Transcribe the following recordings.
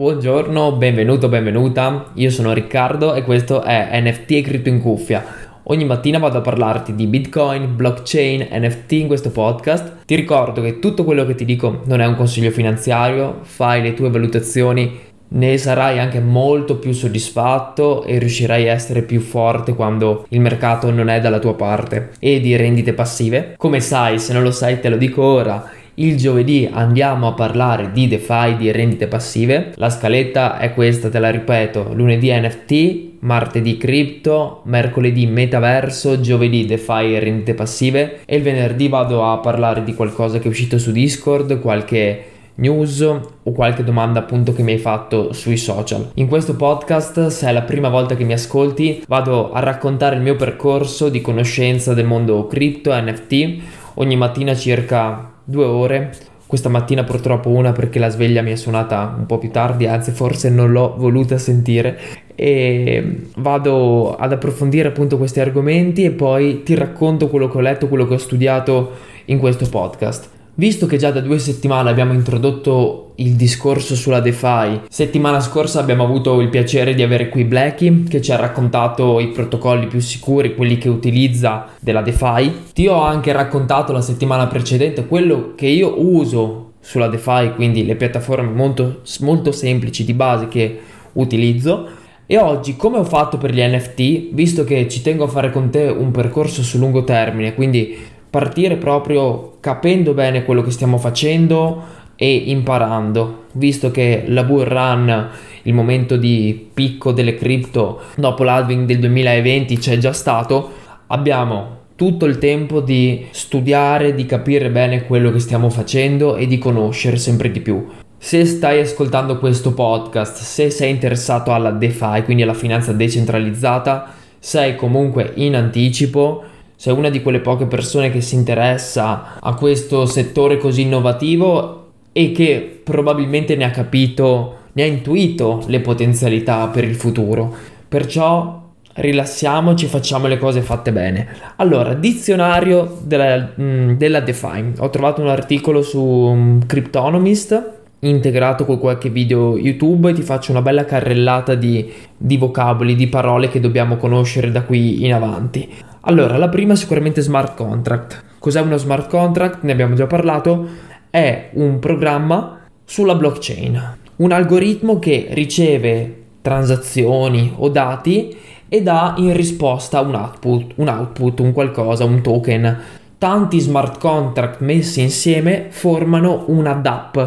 Buongiorno, benvenuto, benvenuta. Io sono Riccardo e questo è NFT e Cripto in Cuffia. Ogni mattina vado a parlarti di Bitcoin, blockchain, NFT in questo podcast. Ti ricordo che tutto quello che ti dico non è un consiglio finanziario, fai le tue valutazioni, ne sarai anche molto più soddisfatto e riuscirai a essere più forte quando il mercato non è dalla tua parte. E di rendite passive, come sai, se non lo sai te lo dico ora il giovedì andiamo a parlare di DeFi, di rendite passive. La scaletta è questa, te la ripeto. Lunedì NFT, martedì cripto, mercoledì metaverso, giovedì DeFi e rendite passive e il venerdì vado a parlare di qualcosa che è uscito su Discord, qualche news o qualche domanda appunto che mi hai fatto sui social. In questo podcast, se è la prima volta che mi ascolti, vado a raccontare il mio percorso di conoscenza del mondo cripto NFT ogni mattina circa due ore. Questa mattina purtroppo una perché la sveglia mi è suonata un po' più tardi, anzi forse non l'ho voluta sentire e vado ad approfondire appunto questi argomenti e poi ti racconto quello che ho letto, quello che ho studiato in questo podcast. Visto che già da due settimane abbiamo introdotto il discorso sulla DeFi, settimana scorsa abbiamo avuto il piacere di avere qui Blacky che ci ha raccontato i protocolli più sicuri, quelli che utilizza della DeFi. Ti ho anche raccontato la settimana precedente quello che io uso sulla DeFi, quindi le piattaforme molto, molto semplici di base che utilizzo. E oggi, come ho fatto per gli NFT, visto che ci tengo a fare con te un percorso su lungo termine, quindi partire proprio capendo bene quello che stiamo facendo e imparando, visto che la bull run, il momento di picco delle cripto dopo l'halving del 2020 c'è già stato, abbiamo tutto il tempo di studiare, di capire bene quello che stiamo facendo e di conoscere sempre di più. Se stai ascoltando questo podcast, se sei interessato alla DeFi, quindi alla finanza decentralizzata, sei comunque in anticipo sei una di quelle poche persone che si interessa a questo settore così innovativo e che probabilmente ne ha capito, ne ha intuito le potenzialità per il futuro. Perciò rilassiamoci, facciamo le cose fatte bene. Allora, dizionario della, mm, della DeFi. Ho trovato un articolo su um, Cryptonomist integrato con qualche video YouTube e ti faccio una bella carrellata di, di vocaboli, di parole che dobbiamo conoscere da qui in avanti. Allora, la prima è sicuramente smart contract. Cos'è uno smart contract? Ne abbiamo già parlato. È un programma sulla blockchain, un algoritmo che riceve transazioni o dati e dà in risposta un output, un output, un qualcosa, un token. Tanti smart contract messi insieme formano una DApp,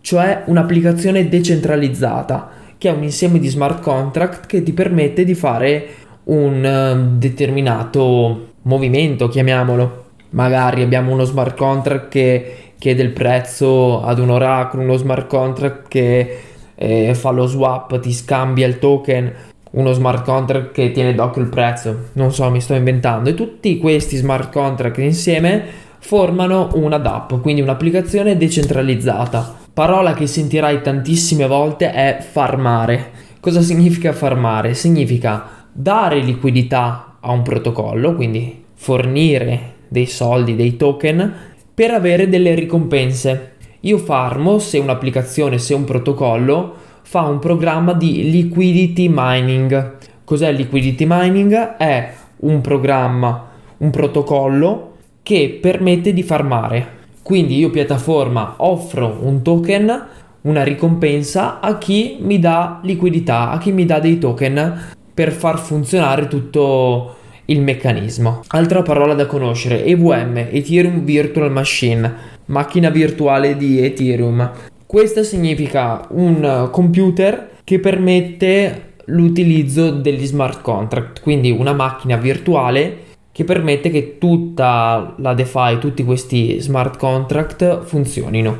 cioè un'applicazione decentralizzata, che è un insieme di smart contract che ti permette di fare un uh, determinato movimento, chiamiamolo. Magari abbiamo uno smart contract che chiede il prezzo ad un oracolo, uno smart contract che eh, fa lo swap, ti scambia il token, uno smart contract che tiene d'occhio il prezzo. Non so, mi sto inventando. E tutti questi smart contract insieme formano una DApp, quindi un'applicazione decentralizzata. Parola che sentirai tantissime volte è farmare. Cosa significa farmare? Significa dare liquidità a un protocollo, quindi fornire dei soldi, dei token per avere delle ricompense. Io farmo se un'applicazione, se un protocollo fa un programma di liquidity mining. Cos'è liquidity mining? È un programma, un protocollo che permette di farmare. Quindi io piattaforma offro un token, una ricompensa a chi mi dà liquidità, a chi mi dà dei token per far funzionare tutto il meccanismo. Altra parola da conoscere, EVM, Ethereum Virtual Machine, macchina virtuale di Ethereum. Questo significa un computer che permette l'utilizzo degli smart contract, quindi una macchina virtuale che permette che tutta la DeFi, tutti questi smart contract funzionino.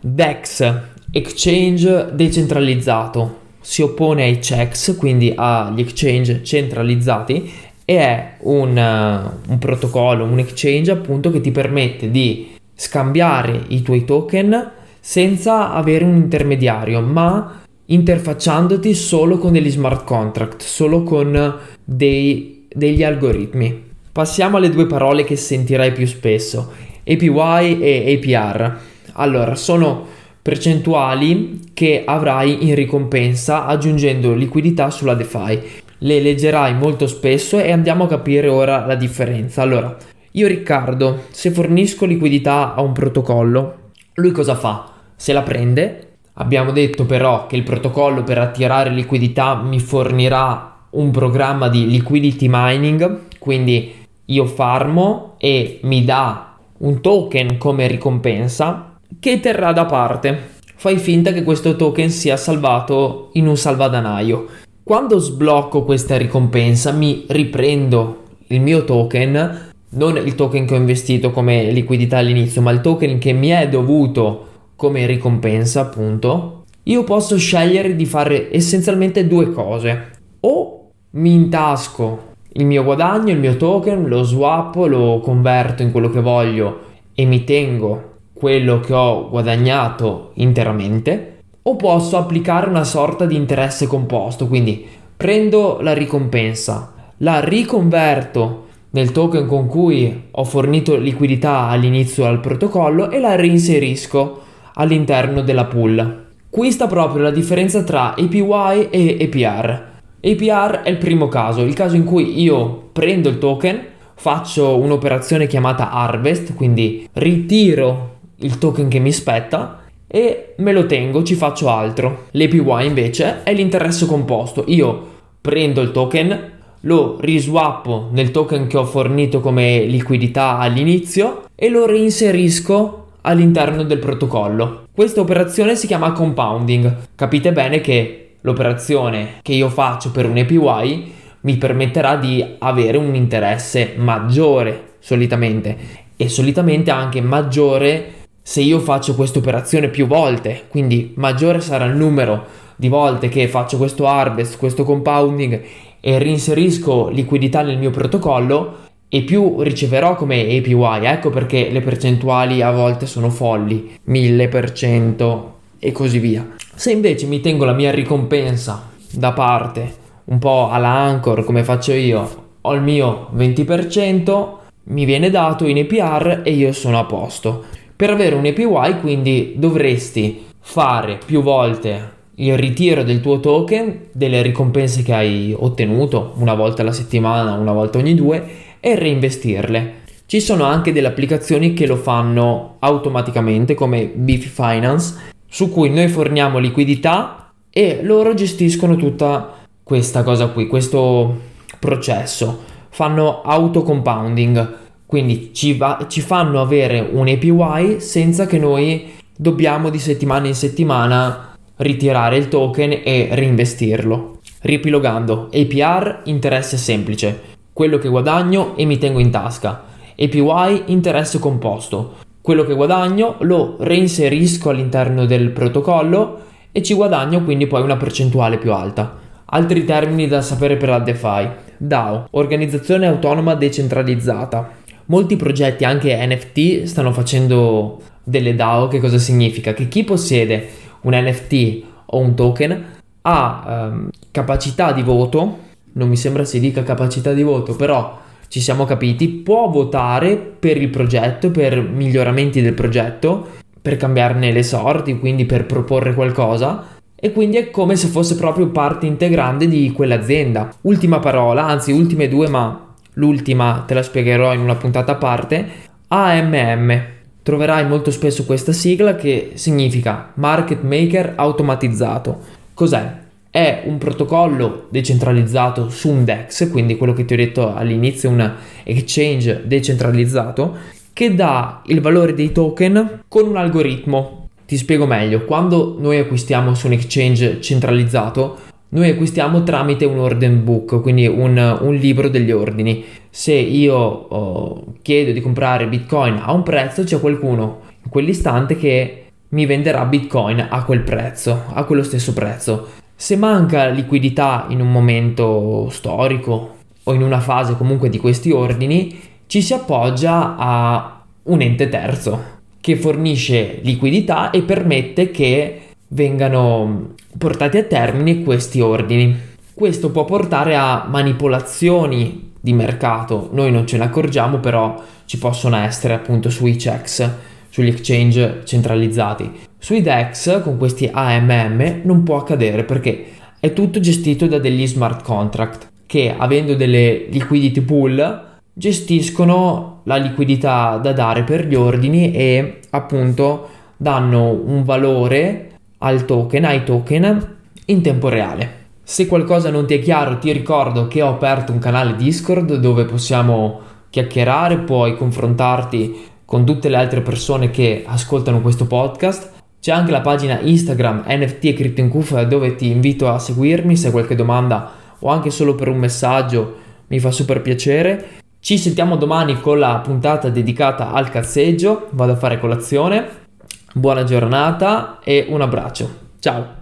DEX, exchange decentralizzato, si oppone ai checks, quindi agli exchange centralizzati, e è un, uh, un protocollo, un exchange appunto che ti permette di scambiare i tuoi token senza avere un intermediario, ma interfacciandoti solo con degli smart contract, solo con dei, degli algoritmi. Passiamo alle due parole che sentirai più spesso, APY e APR. Allora, sono percentuali che avrai in ricompensa aggiungendo liquidità sulla DeFi. Le leggerai molto spesso e andiamo a capire ora la differenza. Allora, io Riccardo, se fornisco liquidità a un protocollo, lui cosa fa? Se la prende. Abbiamo detto però che il protocollo per attirare liquidità mi fornirà un programma di liquidity mining, quindi io farmo e mi dà un token come ricompensa che terrà da parte. Fai finta che questo token sia salvato in un salvadanaio. Quando sblocco questa ricompensa mi riprendo il mio token, non il token che ho investito come liquidità all'inizio, ma il token che mi è dovuto come ricompensa, appunto. Io posso scegliere di fare essenzialmente due cose. O mi intasco il mio guadagno, il mio token, lo swap, lo converto in quello che voglio e mi tengo quello che ho guadagnato interamente, o posso applicare una sorta di interesse composto, quindi prendo la ricompensa, la riconverto nel token con cui ho fornito liquidità all'inizio al protocollo e la reinserisco all'interno della pool. Qui sta proprio la differenza tra APY e APR. APR è il primo caso, il caso in cui io prendo il token, faccio un'operazione chiamata harvest, quindi ritiro il token che mi spetta e me lo tengo, ci faccio altro. L'APY invece è l'interesse composto. Io prendo il token, lo riswappo nel token che ho fornito come liquidità all'inizio e lo reinserisco all'interno del protocollo. Questa operazione si chiama compounding. Capite bene che l'operazione che io faccio per un APY mi permetterà di avere un interesse maggiore solitamente e solitamente anche maggiore se io faccio questa operazione più volte, quindi maggiore sarà il numero di volte che faccio questo harvest, questo compounding e reinserisco liquidità nel mio protocollo e più riceverò come APY. Ecco perché le percentuali a volte sono folli, 1000% e così via. Se invece mi tengo la mia ricompensa da parte, un po' alla Anchor come faccio io, ho il mio 20%, mi viene dato in APR e io sono a posto. Per avere un APY quindi dovresti fare più volte il ritiro del tuo token, delle ricompense che hai ottenuto, una volta alla settimana, una volta ogni due, e reinvestirle. Ci sono anche delle applicazioni che lo fanno automaticamente come Beefy Finance, su cui noi forniamo liquidità e loro gestiscono tutta questa cosa qui, questo processo. Fanno auto compounding, quindi ci, va, ci fanno avere un APY senza che noi dobbiamo di settimana in settimana ritirare il token e reinvestirlo. Ripilogando, APR interesse semplice quello che guadagno e mi tengo in tasca. APY interesse composto. Quello che guadagno lo reinserisco all'interno del protocollo e ci guadagno quindi poi una percentuale più alta. Altri termini da sapere per la DeFi. DAO, organizzazione autonoma decentralizzata. Molti progetti, anche NFT, stanno facendo delle DAO. Che cosa significa? Che chi possiede un NFT o un token ha um, capacità di voto non mi sembra si dica capacità di voto, però ci siamo capiti, può votare per il progetto, per miglioramenti del progetto, per cambiarne le sorti, quindi per proporre qualcosa e quindi è come se fosse proprio parte integrante di quell'azienda. Ultima parola, anzi ultime due, ma l'ultima te la spiegherò in una puntata a parte. AMM. Troverai molto spesso questa sigla che significa Market Maker automatizzato. Cos'è? è un protocollo decentralizzato su un DEX, quindi quello che ti ho detto all'inizio, un exchange decentralizzato, che dà il valore dei token con un algoritmo. Ti spiego meglio, quando noi acquistiamo su un exchange centralizzato, noi acquistiamo tramite un order book, quindi un, un libro degli ordini. Se io oh, chiedo di comprare Bitcoin a un prezzo, c'è qualcuno in quell'istante che mi venderà Bitcoin a quel prezzo, a quello stesso prezzo. Se manca liquidità in un momento storico o in una fase comunque di questi ordini, ci si appoggia a un ente terzo che fornisce liquidità e permette che vengano portati a termine questi ordini. Questo può portare a manipolazioni di mercato, noi non ce ne accorgiamo, però ci possono essere appunto sui checks, sugli exchange centralizzati. Sui DEX con questi AMM non può accadere perché è tutto gestito da degli smart contract che avendo delle liquidity pool gestiscono la liquidità da dare per gli ordini e appunto danno un valore al token, ai token in tempo reale. Se qualcosa non ti è chiaro ti ricordo che ho aperto un canale Discord dove possiamo chiacchierare, puoi confrontarti con tutte le altre persone che ascoltano questo podcast. C'è anche la pagina Instagram NFT e CryptoInCuff dove ti invito a seguirmi se hai qualche domanda o anche solo per un messaggio mi fa super piacere. Ci sentiamo domani con la puntata dedicata al cazzeggio, vado a fare colazione. Buona giornata e un abbraccio. Ciao!